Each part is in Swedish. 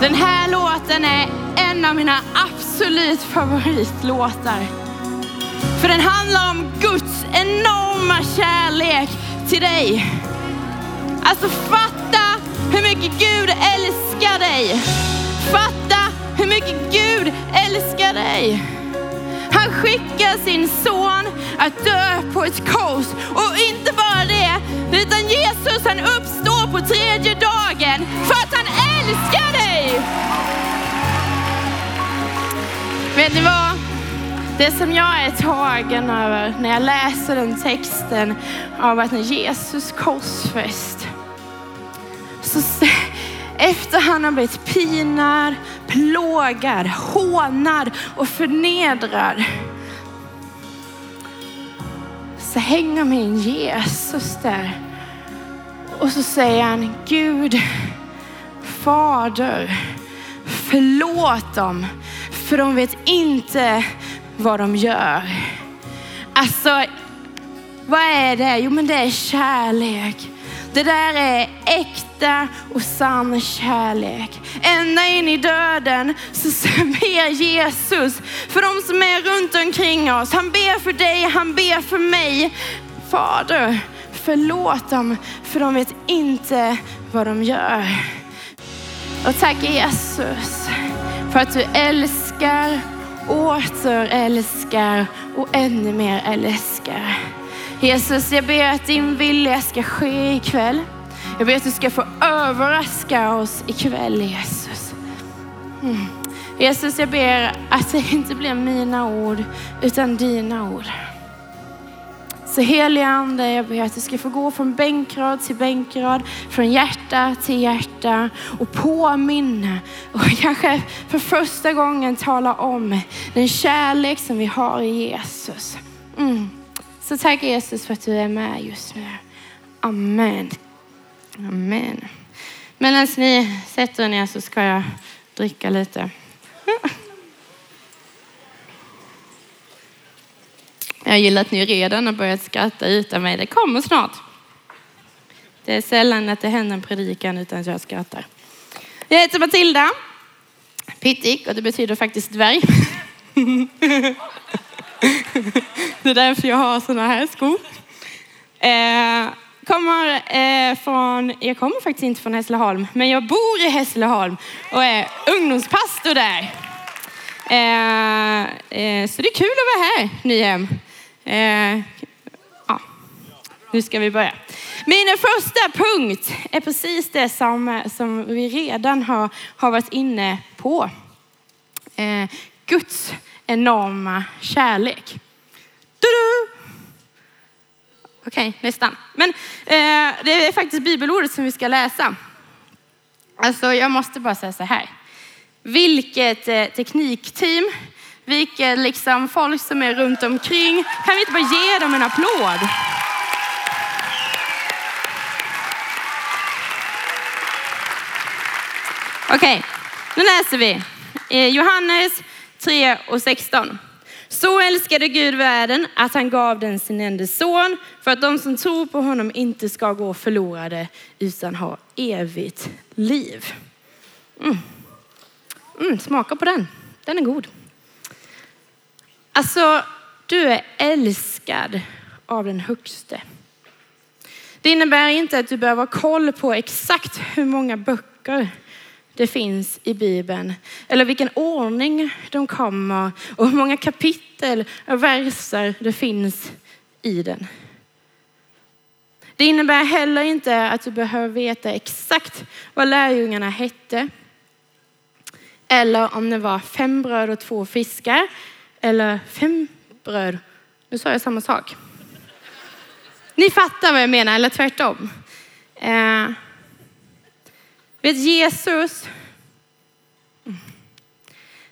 Den här låten är en av mina absolut favoritlåtar. För den handlar om Guds enorma kärlek till dig. Alltså fatta hur mycket Gud älskar dig. Fatta hur mycket Gud älskar dig. Han skickar sin son att dö på ett kors. Och inte bara det, utan Jesus han uppstår på tredje dagen för att han älskar dig. Vet ni vad? Det som jag är tagen över när jag läser den texten av att när Jesus korsfäst, så efter han har blivit pinad, plågad, hånad och förnedrad, så hänger min Jesus där. Och så säger han, Gud, Fader, förlåt dem, för de vet inte vad de gör. Alltså, vad är det? Jo, men det är kärlek. Det där är äkta och sann kärlek. Ända in i döden så ber Jesus för de som är runt omkring oss. Han ber för dig, han ber för mig. Fader, förlåt dem för de vet inte vad de gör. Och tack Jesus för att du älskar, åter älskar och ännu mer älskar. Jesus, jag ber att din vilja ska ske ikväll. Jag ber att du ska få överraska oss ikväll Jesus. Mm. Jesus, jag ber att det inte blir mina ord utan dina ord. Alltså, så heliga Ande, jag ber att du ska få gå från bänkrad till bänkrad, från hjärta till hjärta och påminna och kanske för första gången tala om den kärlek som vi har i Jesus. Mm. Så tack Jesus för att du är med just nu. Amen. Amen. Medan alltså, ni sätter er ner så ska jag dricka lite. Jag gillar att ni redan har börjat skratta utan mig. Det kommer snart. Det är sällan att det händer en predikan utan att jag skrattar. Jag heter Matilda Pittik och det betyder faktiskt dvärg. Det är därför jag har sådana här skor. Eh, kommer, eh, från, jag kommer faktiskt inte från Hässleholm, men jag bor i Hässleholm och är ungdomspastor där. Eh, så det är kul att vara här, Nyhem. Eh, ja. Nu ska vi börja. Min första punkt är precis det som, som vi redan har, har varit inne på. Eh, Guds enorma kärlek. Du-du! Okej, nästan. Men eh, det är faktiskt bibelordet som vi ska läsa. Alltså, jag måste bara säga så här. Vilket eh, teknikteam, vilket liksom folk som är runt omkring. Kan vi inte bara ge dem en applåd? Okej, nu läser vi. Eh, Johannes 3 och 16. Så älskade Gud världen att han gav den sin enda son för att de som tror på honom inte ska gå förlorade utan ha evigt liv. Mm. Mm, smaka på den. Den är god. Alltså, du är älskad av den högste. Det innebär inte att du behöver ha koll på exakt hur många böcker det finns i Bibeln. Eller vilken ordning de kommer och hur många kapitel och verser det finns i den. Det innebär heller inte att du behöver veta exakt vad lärjungarna hette. Eller om det var fem bröd och två fiskar. Eller fem bröd. Nu sa jag samma sak. Ni fattar vad jag menar, eller tvärtom. Eh, vet Jesus,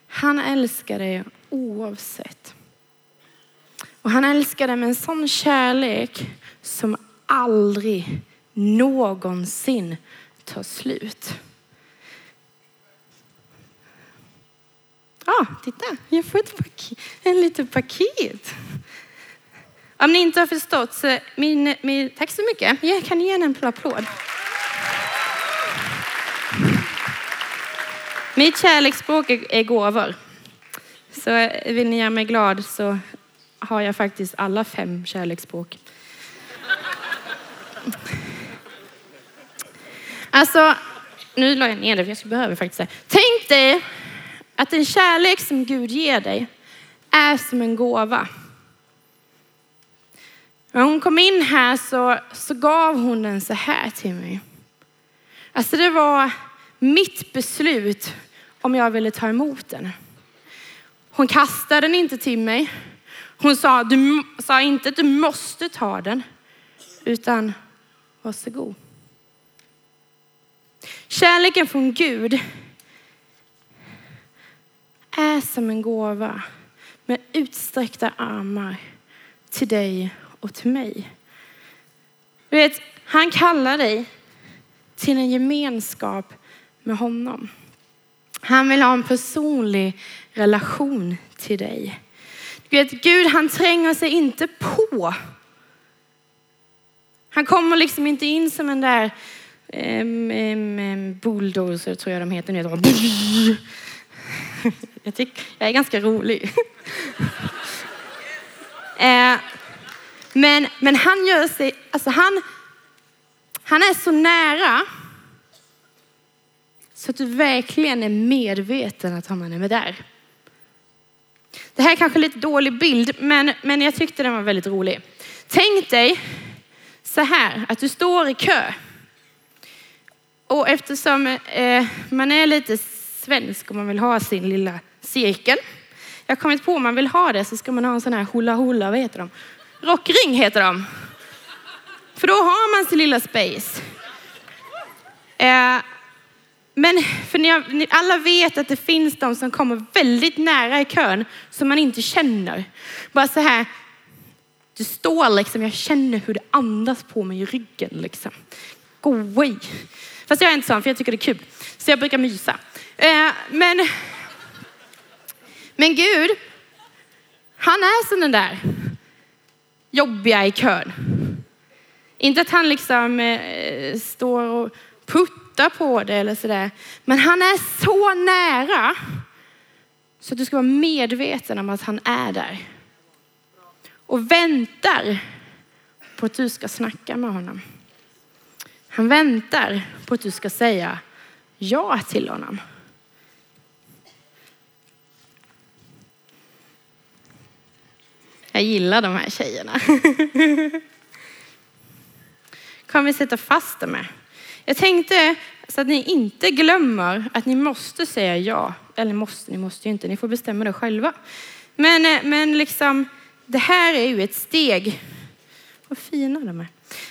han älskar dig oavsett. Och han älskar dig med en sån kärlek som aldrig någonsin tar slut. Ah, titta, jag får ett paket, en liten paket. Om ni inte har förstått så, min, min, tack så mycket. Jag kan ge en applåd. Mitt kärleksspråk är gåvor. Så vill ni göra mig glad så har jag faktiskt alla fem kärleksspråk. Alltså, nu la jag ner det för jag behöver faktiskt det. Tänk dig att den kärlek som Gud ger dig är som en gåva. När hon kom in här så, så gav hon den så här till mig. Alltså det var mitt beslut om jag ville ta emot den. Hon kastade den inte till mig. Hon sa, du sa inte att du måste ta den, utan varsågod. Kärleken från Gud är som en gåva med utsträckta armar till dig och till mig. Du vet, han kallar dig till en gemenskap med honom. Han vill ha en personlig relation till dig. Du vet, Gud han tränger sig inte på. Han kommer liksom inte in som en där um, um, bulldozer tror jag de heter nu. Jag, tycker, jag är ganska rolig. eh, men, men han gör sig, alltså han, han är så nära så att du verkligen är medveten att han är med där. Det här är kanske lite dålig bild, men, men jag tyckte den var väldigt rolig. Tänk dig så här, att du står i kö. Och eftersom eh, man är lite svensk och man vill ha sin lilla cirkel. Jag har kommit på om man vill ha det så ska man ha en sån här hula hula, vad heter de? Rockring heter de. För då har man sin lilla space. Eh, men för ni, ni, alla vet att det finns de som kommer väldigt nära i kön som man inte känner. Bara så här, du står liksom, jag känner hur det andas på mig i ryggen liksom. Go away. Fast jag är inte sån för jag tycker det är kul. Så jag brukar mysa. Eh, men, men Gud, han är som den där jobbiga i kön. Inte att han liksom eh, står och puttar på det eller sådär. Men han är så nära så att du ska vara medveten om att han är där. Och väntar på att du ska snacka med honom. Han väntar på att du ska säga ja till honom. Jag gillar de här tjejerna. Kommer vi sätta fast dem med. Jag tänkte så att ni inte glömmer att ni måste säga ja. Eller måste, ni måste ju inte, ni får bestämma det själva. Men, eh, men liksom, det här är ju ett steg. Vad fina de är.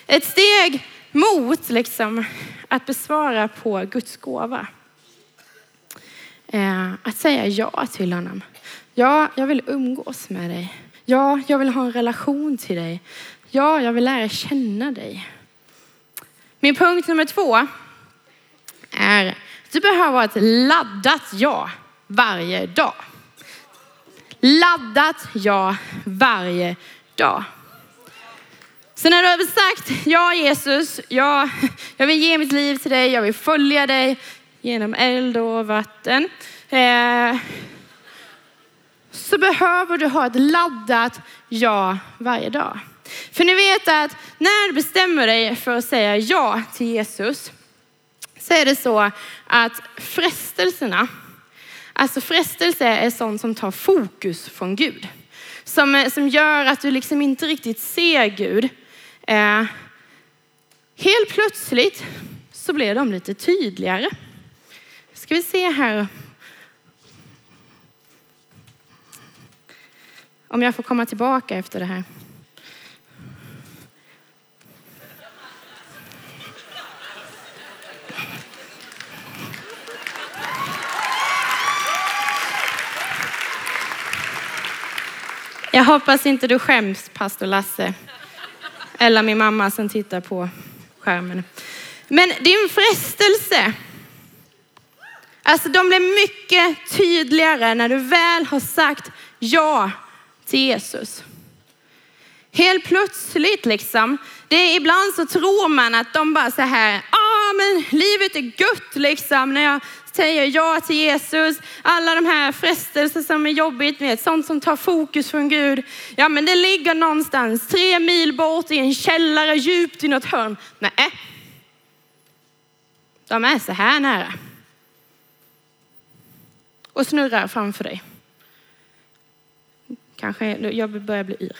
Ett steg mot liksom, att besvara på Guds gåva. Eh, att säga ja till honom. Ja, jag vill umgås med dig. Ja, jag vill ha en relation till dig. Ja, jag vill lära känna dig. Min punkt nummer två är att du behöver ha ett laddat ja varje dag. Laddat ja varje dag. Så när du har sagt ja Jesus, ja, jag vill ge mitt liv till dig, jag vill följa dig genom eld och vatten. Eh, så behöver du ha ett laddat ja varje dag. För ni vet att när du bestämmer dig för att säga ja till Jesus så är det så att frestelserna, alltså frestelse är sånt som tar fokus från Gud. Som, som gör att du liksom inte riktigt ser Gud. Eh, helt plötsligt så blir de lite tydligare. Ska vi se här Om jag får komma tillbaka efter det här. Jag hoppas inte du skäms, pastor Lasse. Eller min mamma som tittar på skärmen. Men din frestelse, alltså de blir mycket tydligare när du väl har sagt ja till Jesus. Helt plötsligt liksom, det är ibland så tror man att de bara så här, ah men livet är gött liksom när jag säger ja till Jesus. Alla de här frestelser som är jobbigt, med, sånt som tar fokus från Gud. Ja, men det ligger någonstans tre mil bort i en källare djupt i något hörn. Nej, de är så här nära. Och snurrar framför dig. Kanske, jag börjar bli yr.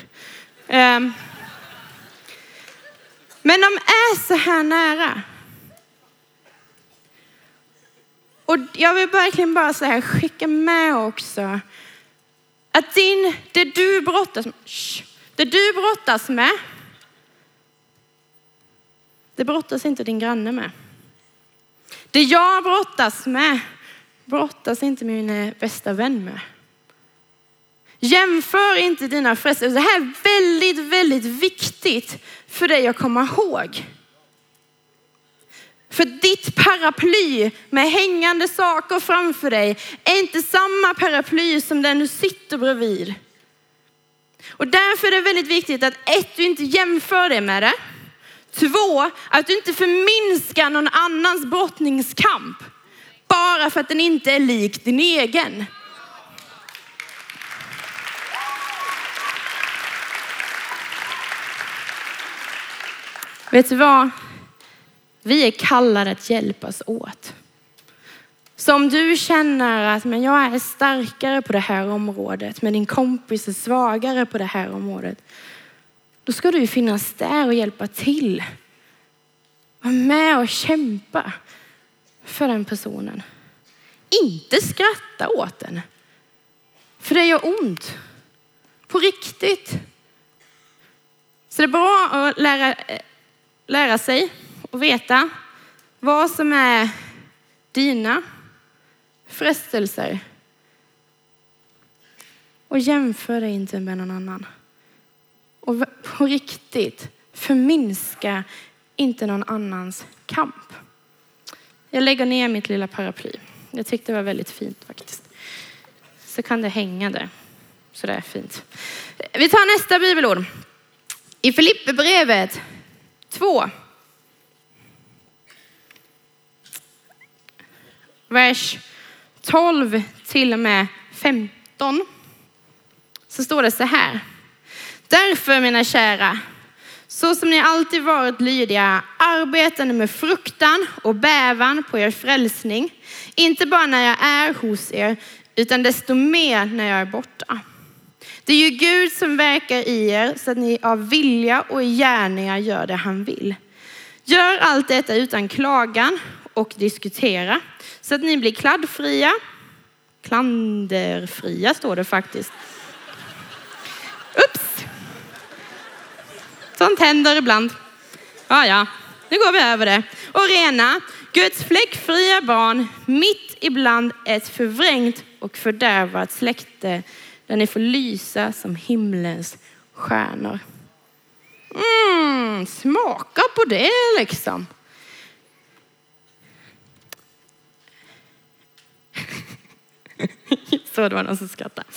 Um, men de är så här nära. Och jag vill verkligen bara så här skicka med också att din, det du brottas med, det du brottas med, det brottas inte din granne med. Det jag brottas med brottas inte min eh, bästa vän med. Jämför inte dina frestelser. Det här är väldigt, väldigt viktigt för dig att komma ihåg. För ditt paraply med hängande saker framför dig är inte samma paraply som den du sitter bredvid. Och därför är det väldigt viktigt att ett, du inte jämför dig med det. Två, att du inte förminskar någon annans brottningskamp bara för att den inte är lik din egen. Vet du vad? Vi är kallade att hjälpas åt. Så om du känner att men jag är starkare på det här området, men din kompis är svagare på det här området, då ska du finnas där och hjälpa till. Var med och kämpa för den personen. Inte skratta åt den. För det gör ont. På riktigt. Så det är bra att lära, lära sig och veta vad som är dina frestelser. Och jämför dig inte med någon annan. Och på riktigt, förminska inte någon annans kamp. Jag lägger ner mitt lilla paraply. Jag tyckte det var väldigt fint faktiskt. Så kan det hänga där. Så det är fint. Vi tar nästa bibelord. I Filipperbrevet 2. Vers 12 till och med 15. Så står det så här. Därför mina kära, så som ni alltid varit lydiga, arbetande ni med fruktan och bävan på er frälsning. Inte bara när jag är hos er, utan desto mer när jag är borta. Det är ju Gud som verkar i er så att ni av vilja och i gärningar gör det han vill. Gör allt detta utan klagan och diskutera så att ni blir kladdfria. Klanderfria står det faktiskt. Ups! Sånt händer ibland. Ja, ja, nu går vi över det. Och rena, Guds fläckfria barn mitt ibland ett förvrängt och fördärvat släkte där ni får lysa som himlens stjärnor. Mm, smaka på det liksom. Så det var någon som skrattade.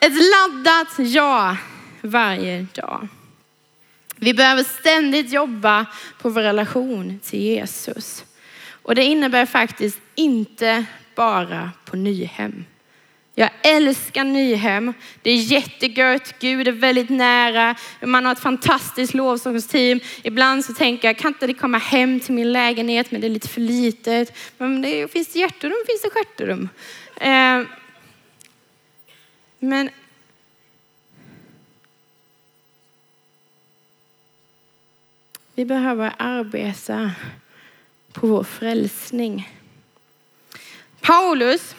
Ett laddat ja varje dag. Vi behöver ständigt jobba på vår relation till Jesus. Och det innebär faktiskt inte bara på Nyhem. Jag älskar Nyhem. Det är jättegött. Gud är väldigt nära. Man har ett fantastiskt lovsångsteam. Ibland så tänker jag, kan inte det komma hem till min lägenhet? Men det är lite för litet. Men det finns hjärterum, finns det stjärterum. Eh, men vi behöver arbeta på vår frälsning. Paulus,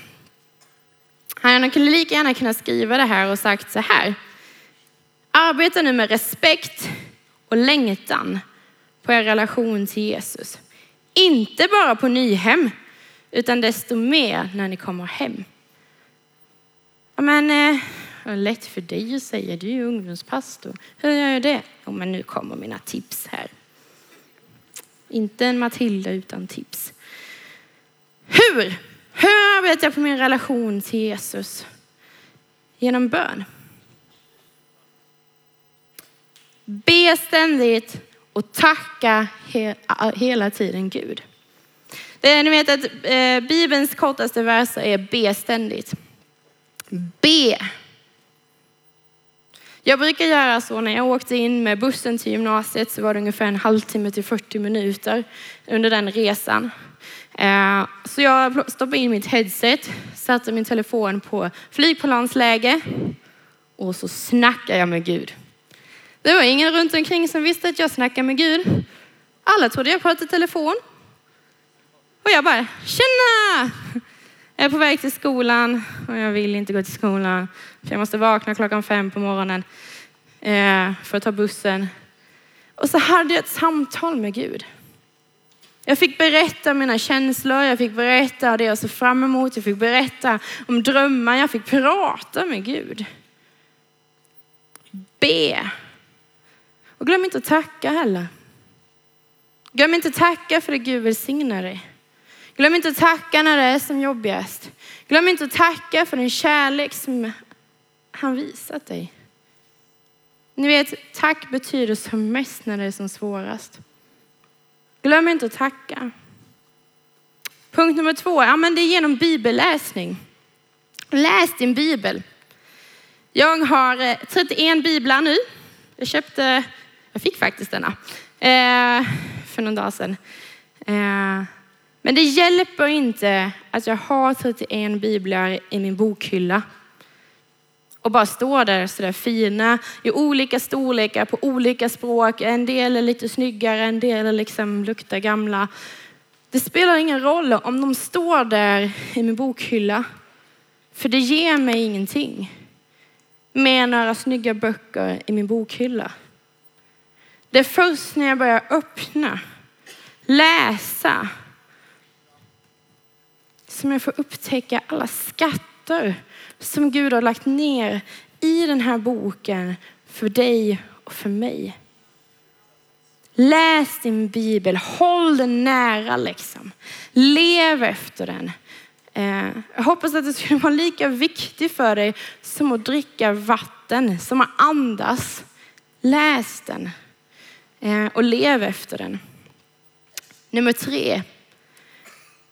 han kunde lika gärna kunna skriva det här och sagt så här. Arbeta nu med respekt och längtan på er relation till Jesus. Inte bara på Nyhem, utan desto mer när ni kommer hem. Ja, men, eh, lätt för dig att säga, du är ju ungdomspastor. Hur gör jag det? Ja, men nu kommer mina tips här. Inte en Matilda utan tips. Hur? Hur arbetar jag på min relation till Jesus? Genom bön. Be ständigt och tacka he hela tiden Gud. Det är, ni vet att eh, Bibelns kortaste verser är be ständigt. Be. Jag brukar göra så när jag åkte in med bussen till gymnasiet så var det ungefär en halvtimme till 40 minuter under den resan. Eh, så jag stoppade in mitt headset, satte min telefon på flygplansläge och så snackade jag med Gud. Det var ingen runt omkring som visste att jag snackade med Gud. Alla trodde jag pratade telefon. Och jag bara, tjena! Jag är på väg till skolan och jag vill inte gå till skolan. För jag måste vakna klockan fem på morgonen eh, för att ta bussen. Och så hade jag ett samtal med Gud. Jag fick berätta mina känslor, jag fick berätta det jag såg fram emot, jag fick berätta om drömmar, jag fick prata med Gud. Be. Och glöm inte att tacka heller. Glöm inte att tacka för det Gud välsignar dig. Glöm inte att tacka när det är som jobbigast. Glöm inte att tacka för den kärlek som han visat dig. Ni vet, tack betyder som mest när det är som svårast. Glöm inte att tacka. Punkt nummer två, ja men det är genom bibelläsning. Läs din bibel. Jag har eh, 31 biblar nu. Jag köpte, jag fick faktiskt denna eh, för någon dag sedan. Eh, men det hjälper inte att jag har 31 biblar i min bokhylla och bara står där sådär fina i olika storlekar på olika språk. En del är lite snyggare, en del liksom luktar gamla. Det spelar ingen roll om de står där i min bokhylla. För det ger mig ingenting med några snygga böcker i min bokhylla. Det är först när jag börjar öppna, läsa, som jag får upptäcka alla skatter som Gud har lagt ner i den här boken för dig och för mig. Läs din bibel, håll den nära liksom. Lev efter den. Eh, jag hoppas att det skulle vara lika viktigt för dig som att dricka vatten, som att andas. Läs den eh, och lev efter den. Nummer tre,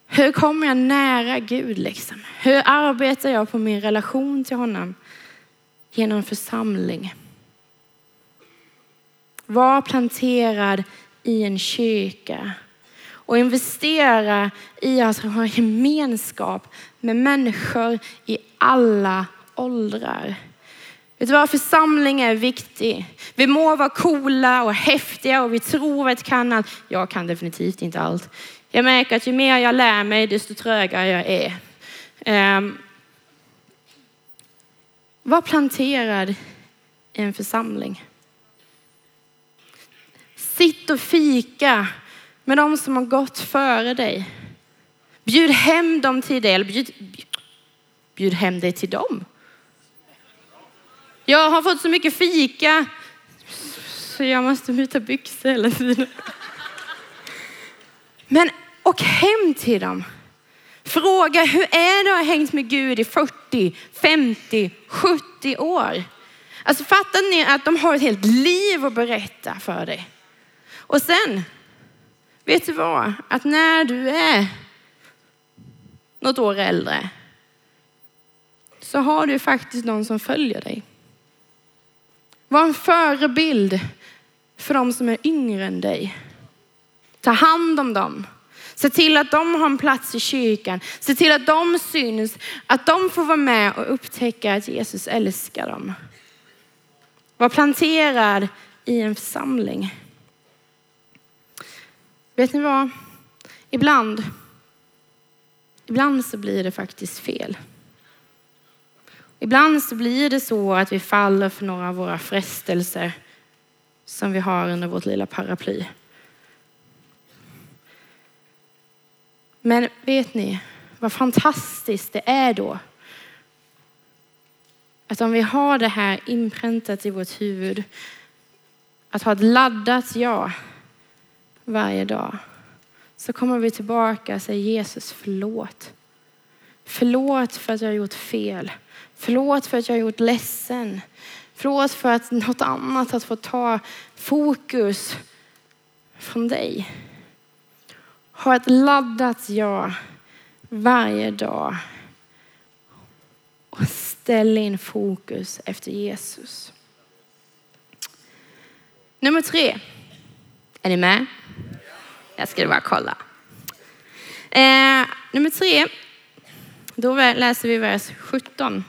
hur kommer jag nära Gud liksom? Hur arbetar jag på min relation till honom? Genom församling. Var planterad i en kyrka och investera i att ha gemenskap med människor i alla åldrar. Vet du vad? Församling är viktig. Vi må vara coola och häftiga och vi tror att vi kan allt. Jag kan definitivt inte allt. Jag märker att ju mer jag lär mig, desto trögare jag är. Um, var planterad i en församling. Sitt och fika med de som har gått före dig. Bjud hem dem till dig, eller bjud, bjud hem dig till dem. Jag har fått så mycket fika så jag måste byta byxor hela tiden. Men åk hem till dem. Fråga hur är det att ha hängt med Gud i 40, 50, 70 år? Alltså fattar ni att de har ett helt liv att berätta för dig? Och sen, vet du vad? Att när du är något år äldre så har du faktiskt någon som följer dig. Var en förebild för de som är yngre än dig. Ta hand om dem. Se till att de har en plats i kyrkan. Se till att de syns, att de får vara med och upptäcka att Jesus älskar dem. Var planterad i en församling. Vet ni vad? Ibland, ibland så blir det faktiskt fel. Ibland så blir det så att vi faller för några av våra frestelser som vi har under vårt lilla paraply. Men vet ni vad fantastiskt det är då? Att om vi har det här inpräntat i vårt huvud, att ha ett laddat ja varje dag, så kommer vi tillbaka och säger Jesus förlåt. Förlåt för att jag har gjort fel. Förlåt för att jag har gjort ledsen. Förlåt för att något annat har fått ta fokus från dig. Ha ett laddat ja varje dag. Och ställ in fokus efter Jesus. Nummer tre. Är ni med? Jag ska bara kolla. Eh, nummer tre. Då läser vi vers 17.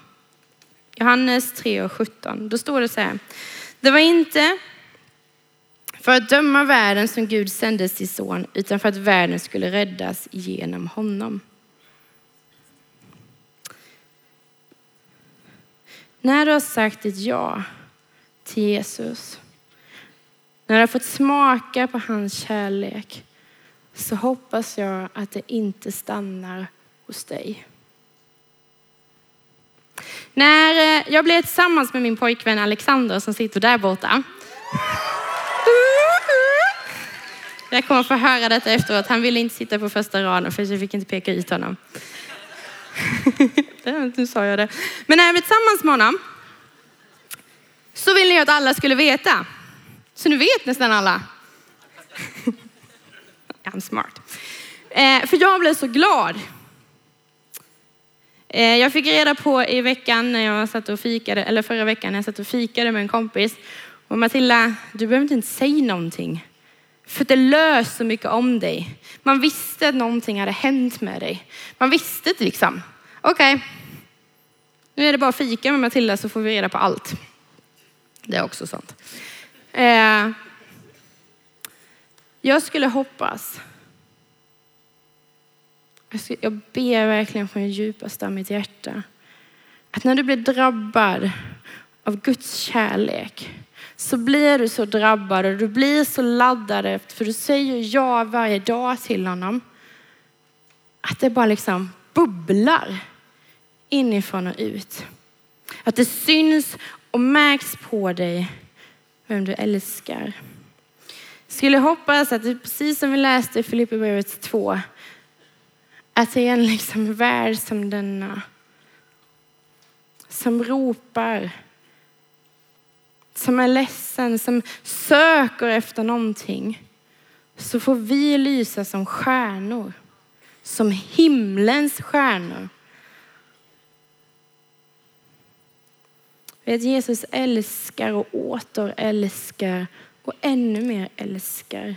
Johannes 3 och 17. Då står det så här. Det var inte för att döma världen som Gud sände sin son, utan för att världen skulle räddas genom honom. När du har sagt ett ja till Jesus, när du har fått smaka på hans kärlek, så hoppas jag att det inte stannar hos dig. När eh, jag blev tillsammans med min pojkvän Alexander som sitter där borta. Jag kommer få höra detta efteråt. Han ville inte sitta på första raden för jag fick inte peka ut honom. nu sa jag det. Men när jag blev tillsammans med honom så ville jag att alla skulle veta. Så nu vet nästan alla. I'm smart. Eh, för jag blev så glad Eh, jag fick reda på i veckan när jag satt och fikade, eller förra veckan när jag satt och fikade med en kompis. Och Matilda, du behöver inte säga någonting. För det lös så mycket om dig. Man visste att någonting hade hänt med dig. Man visste det liksom. Okej, okay. nu är det bara fika med Matilda så får vi reda på allt. Det är också sånt. Eh, jag skulle hoppas jag ber verkligen från djupaste av mitt hjärta att när du blir drabbad av Guds kärlek så blir du så drabbad och du blir så laddad för du säger ja varje dag till honom. Att det bara liksom bubblar inifrån och ut. Att det syns och märks på dig vem du älskar. Skulle hoppas att det precis som vi läste i Filipperbrevet 2 att det är en liksom värld som denna. Som ropar. Som är ledsen, som söker efter någonting. Så får vi lysa som stjärnor. Som himlens stjärnor. Vet, Jesus älskar och åter älskar och ännu mer älskar.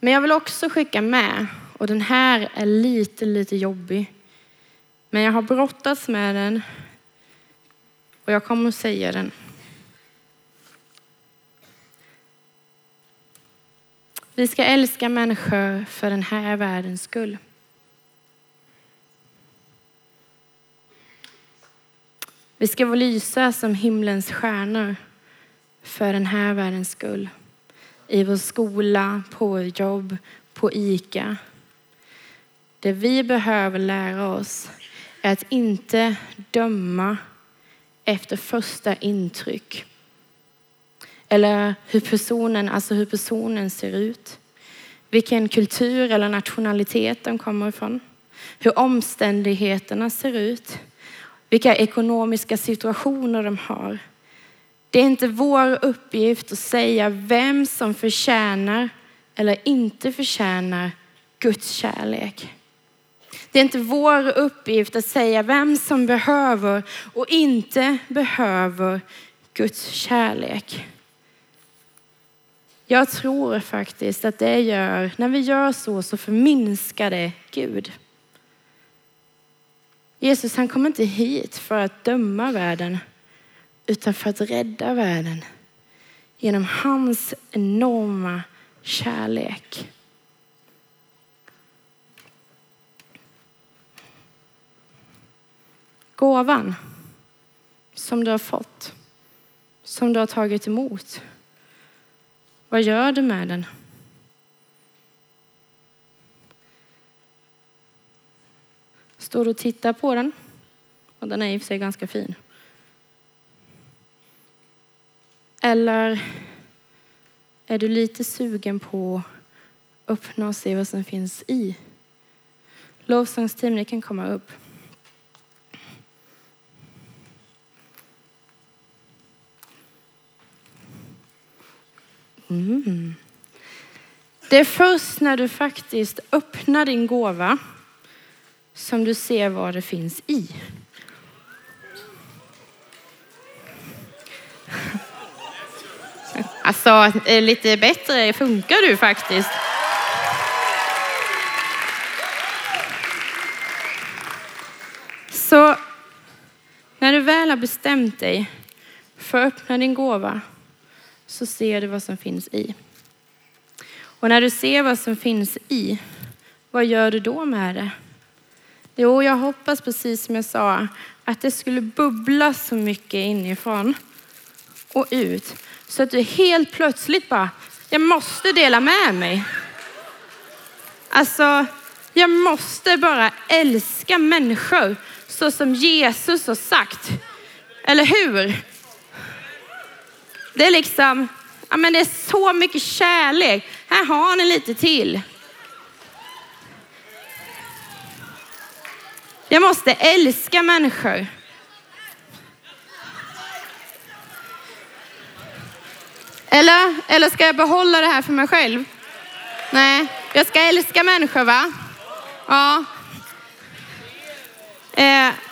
Men jag vill också skicka med, och den här är lite, lite jobbig. Men jag har brottats med den och jag kommer att säga den. Vi ska älska människor för den här världens skull. Vi ska lysa som himlens stjärnor för den här världens skull i vår skola, på vår jobb, på ICA. Det vi behöver lära oss är att inte döma efter första intryck. Eller hur personen, alltså hur personen ser ut. Vilken kultur eller nationalitet de kommer ifrån. Hur omständigheterna ser ut. Vilka ekonomiska situationer de har. Det är inte vår uppgift att säga vem som förtjänar eller inte förtjänar Guds kärlek. Det är inte vår uppgift att säga vem som behöver och inte behöver Guds kärlek. Jag tror faktiskt att det gör, när vi gör så, så förminskar det Gud. Jesus han kom inte hit för att döma världen utan för att rädda världen genom hans enorma kärlek. Gåvan som du har fått, som du har tagit emot. Vad gör du med den? Står du och tittar på den? Och den är i och för sig ganska fin. Eller är du lite sugen på att öppna och se vad som finns i? Lovsångsteam, ni kan komma upp. Mm. Det är först när du faktiskt öppnar din gåva som du ser vad det finns i. Alltså, eh, lite bättre funkar du faktiskt. Så när du väl har bestämt dig för att öppna din gåva så ser du vad som finns i. Och när du ser vad som finns i, vad gör du då med det? Jo, jag hoppas precis som jag sa att det skulle bubbla så mycket inifrån och ut så att du helt plötsligt bara, jag måste dela med mig. Alltså, jag måste bara älska människor så som Jesus har sagt. Eller hur? Det är liksom, ja men det är så mycket kärlek. Här har ni lite till. Jag måste älska människor. Eller, eller ska jag behålla det här för mig själv? Nej, jag ska älska människor va? Ja. Eh.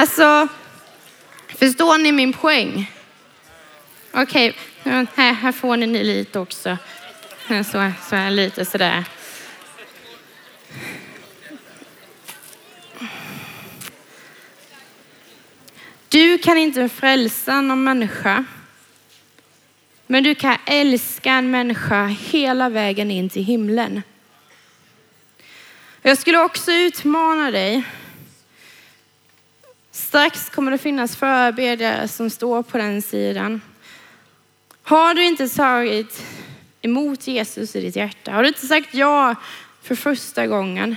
Alltså, förstår ni min poäng? Okej, okay. här, här får ni lite också. Så, så här, lite sådär. Du kan inte frälsa någon människa. Men du kan älska en människa hela vägen in till himlen. Jag skulle också utmana dig. Strax kommer det finnas förebedjare som står på den sidan. Har du inte tagit emot Jesus i ditt hjärta, har du inte sagt ja för första gången,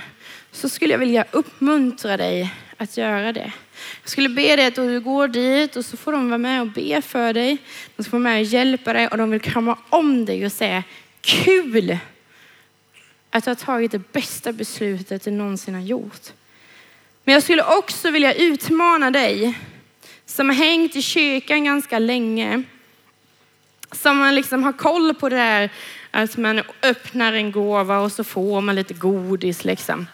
så skulle jag vilja uppmuntra dig att göra det. Jag skulle be dig att du går dit och så får de vara med och be för dig. De ska vara med och hjälpa dig och de vill krama om dig och säga kul att du har tagit det bästa beslutet du någonsin har gjort. Men jag skulle också vilja utmana dig som har hängt i kyrkan ganska länge. Som man liksom har koll på det där att man öppnar en gåva och så får man lite godis liksom.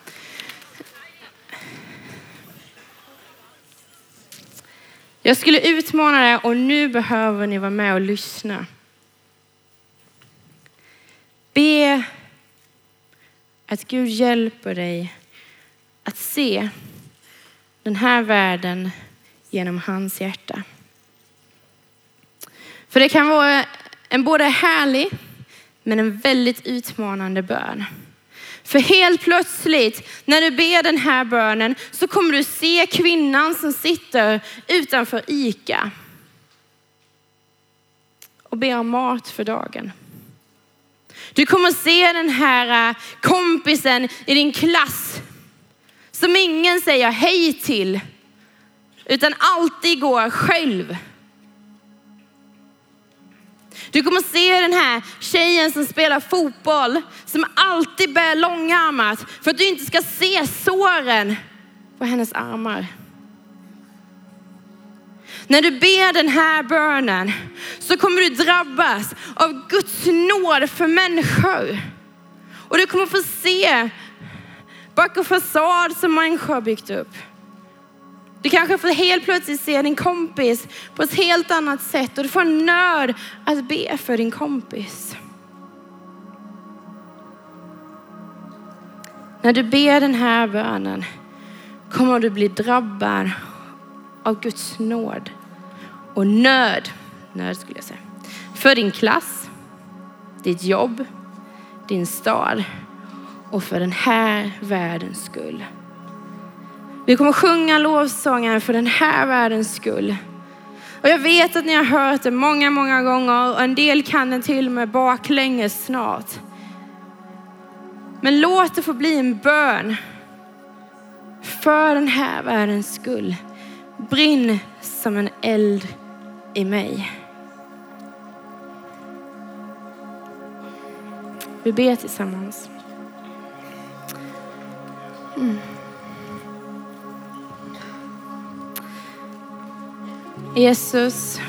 Jag skulle utmana dig och nu behöver ni vara med och lyssna. Be att Gud hjälper dig att se den här världen genom hans hjärta. För det kan vara en både härlig men en väldigt utmanande bön. För helt plötsligt när du ber den här bönen så kommer du se kvinnan som sitter utanför ICA och ber om mat för dagen. Du kommer se den här äh, kompisen i din klass som ingen säger hej till utan alltid går själv. Du kommer se den här tjejen som spelar fotboll, som alltid bär långarmat för att du inte ska se såren på hennes armar. När du ber den här bönen så kommer du drabbas av Guds nåd för människor. Och du kommer få se vacker fasad som människor har byggt upp. Du kanske får helt plötsligt se din kompis på ett helt annat sätt och du får en nöd att be för din kompis. När du ber den här bönen kommer du bli drabbad av Guds nåd och nöd, nöd skulle jag säga, för din klass, ditt jobb, din stad och för den här världens skull. Vi kommer sjunga lovsånger för den här världens skull. Och jag vet att ni har hört det många, många gånger och en del kan den till och med baklänges snart. Men låt det få bli en bön för den här världens skull. Brinn som en eld i mig. Vi ber tillsammans. Mm. Jesus.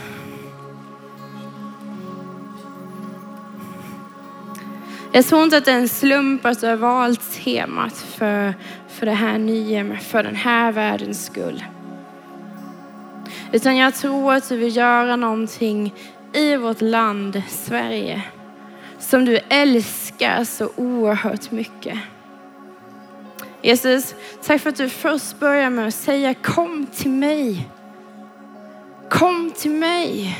Jag tror inte att det är en slump att du har valt temat för, för det här nya, för den här världens skull. Utan jag tror att du vill göra någonting i vårt land, Sverige, som du älskar så oerhört mycket. Jesus, tack för att du först börjar med att säga kom till mig. Kom till mig,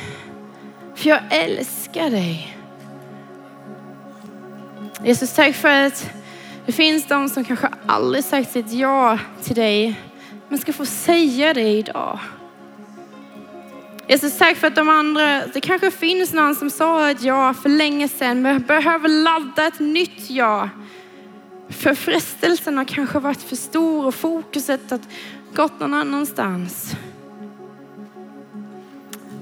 för jag älskar dig. Jesus, tack för att det finns de som kanske aldrig sagt sitt ja till dig, men ska få säga det idag. Jesus, tack för att de andra, det kanske finns någon som sa ett ja för länge sedan, men behöver ladda ett nytt ja. För frestelsen har kanske varit för stor och fokuset har gått någon annanstans.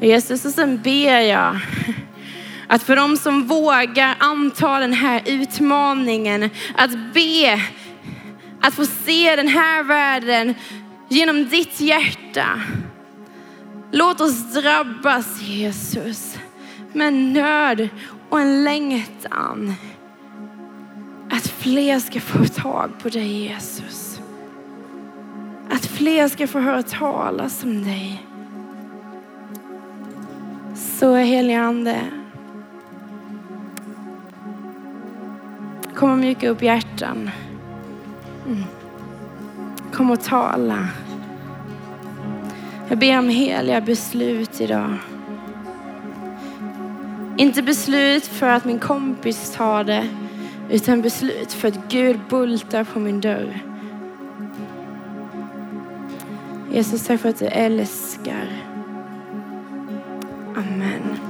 Jesus, och sen ber jag att för de som vågar anta den här utmaningen, att be, att få se den här världen genom ditt hjärta. Låt oss drabbas Jesus med nöd och en längtan. Att fler ska få tag på dig Jesus. Att fler ska få höra talas om dig. Så helige Ande. Kom och mjuka upp hjärtan. Mm. Kom och tala. Jag ber om heliga beslut idag. Inte beslut för att min kompis tar det, utan beslut för att Gud bultar på min dörr. Jesus, tack för att du älskar. Amen.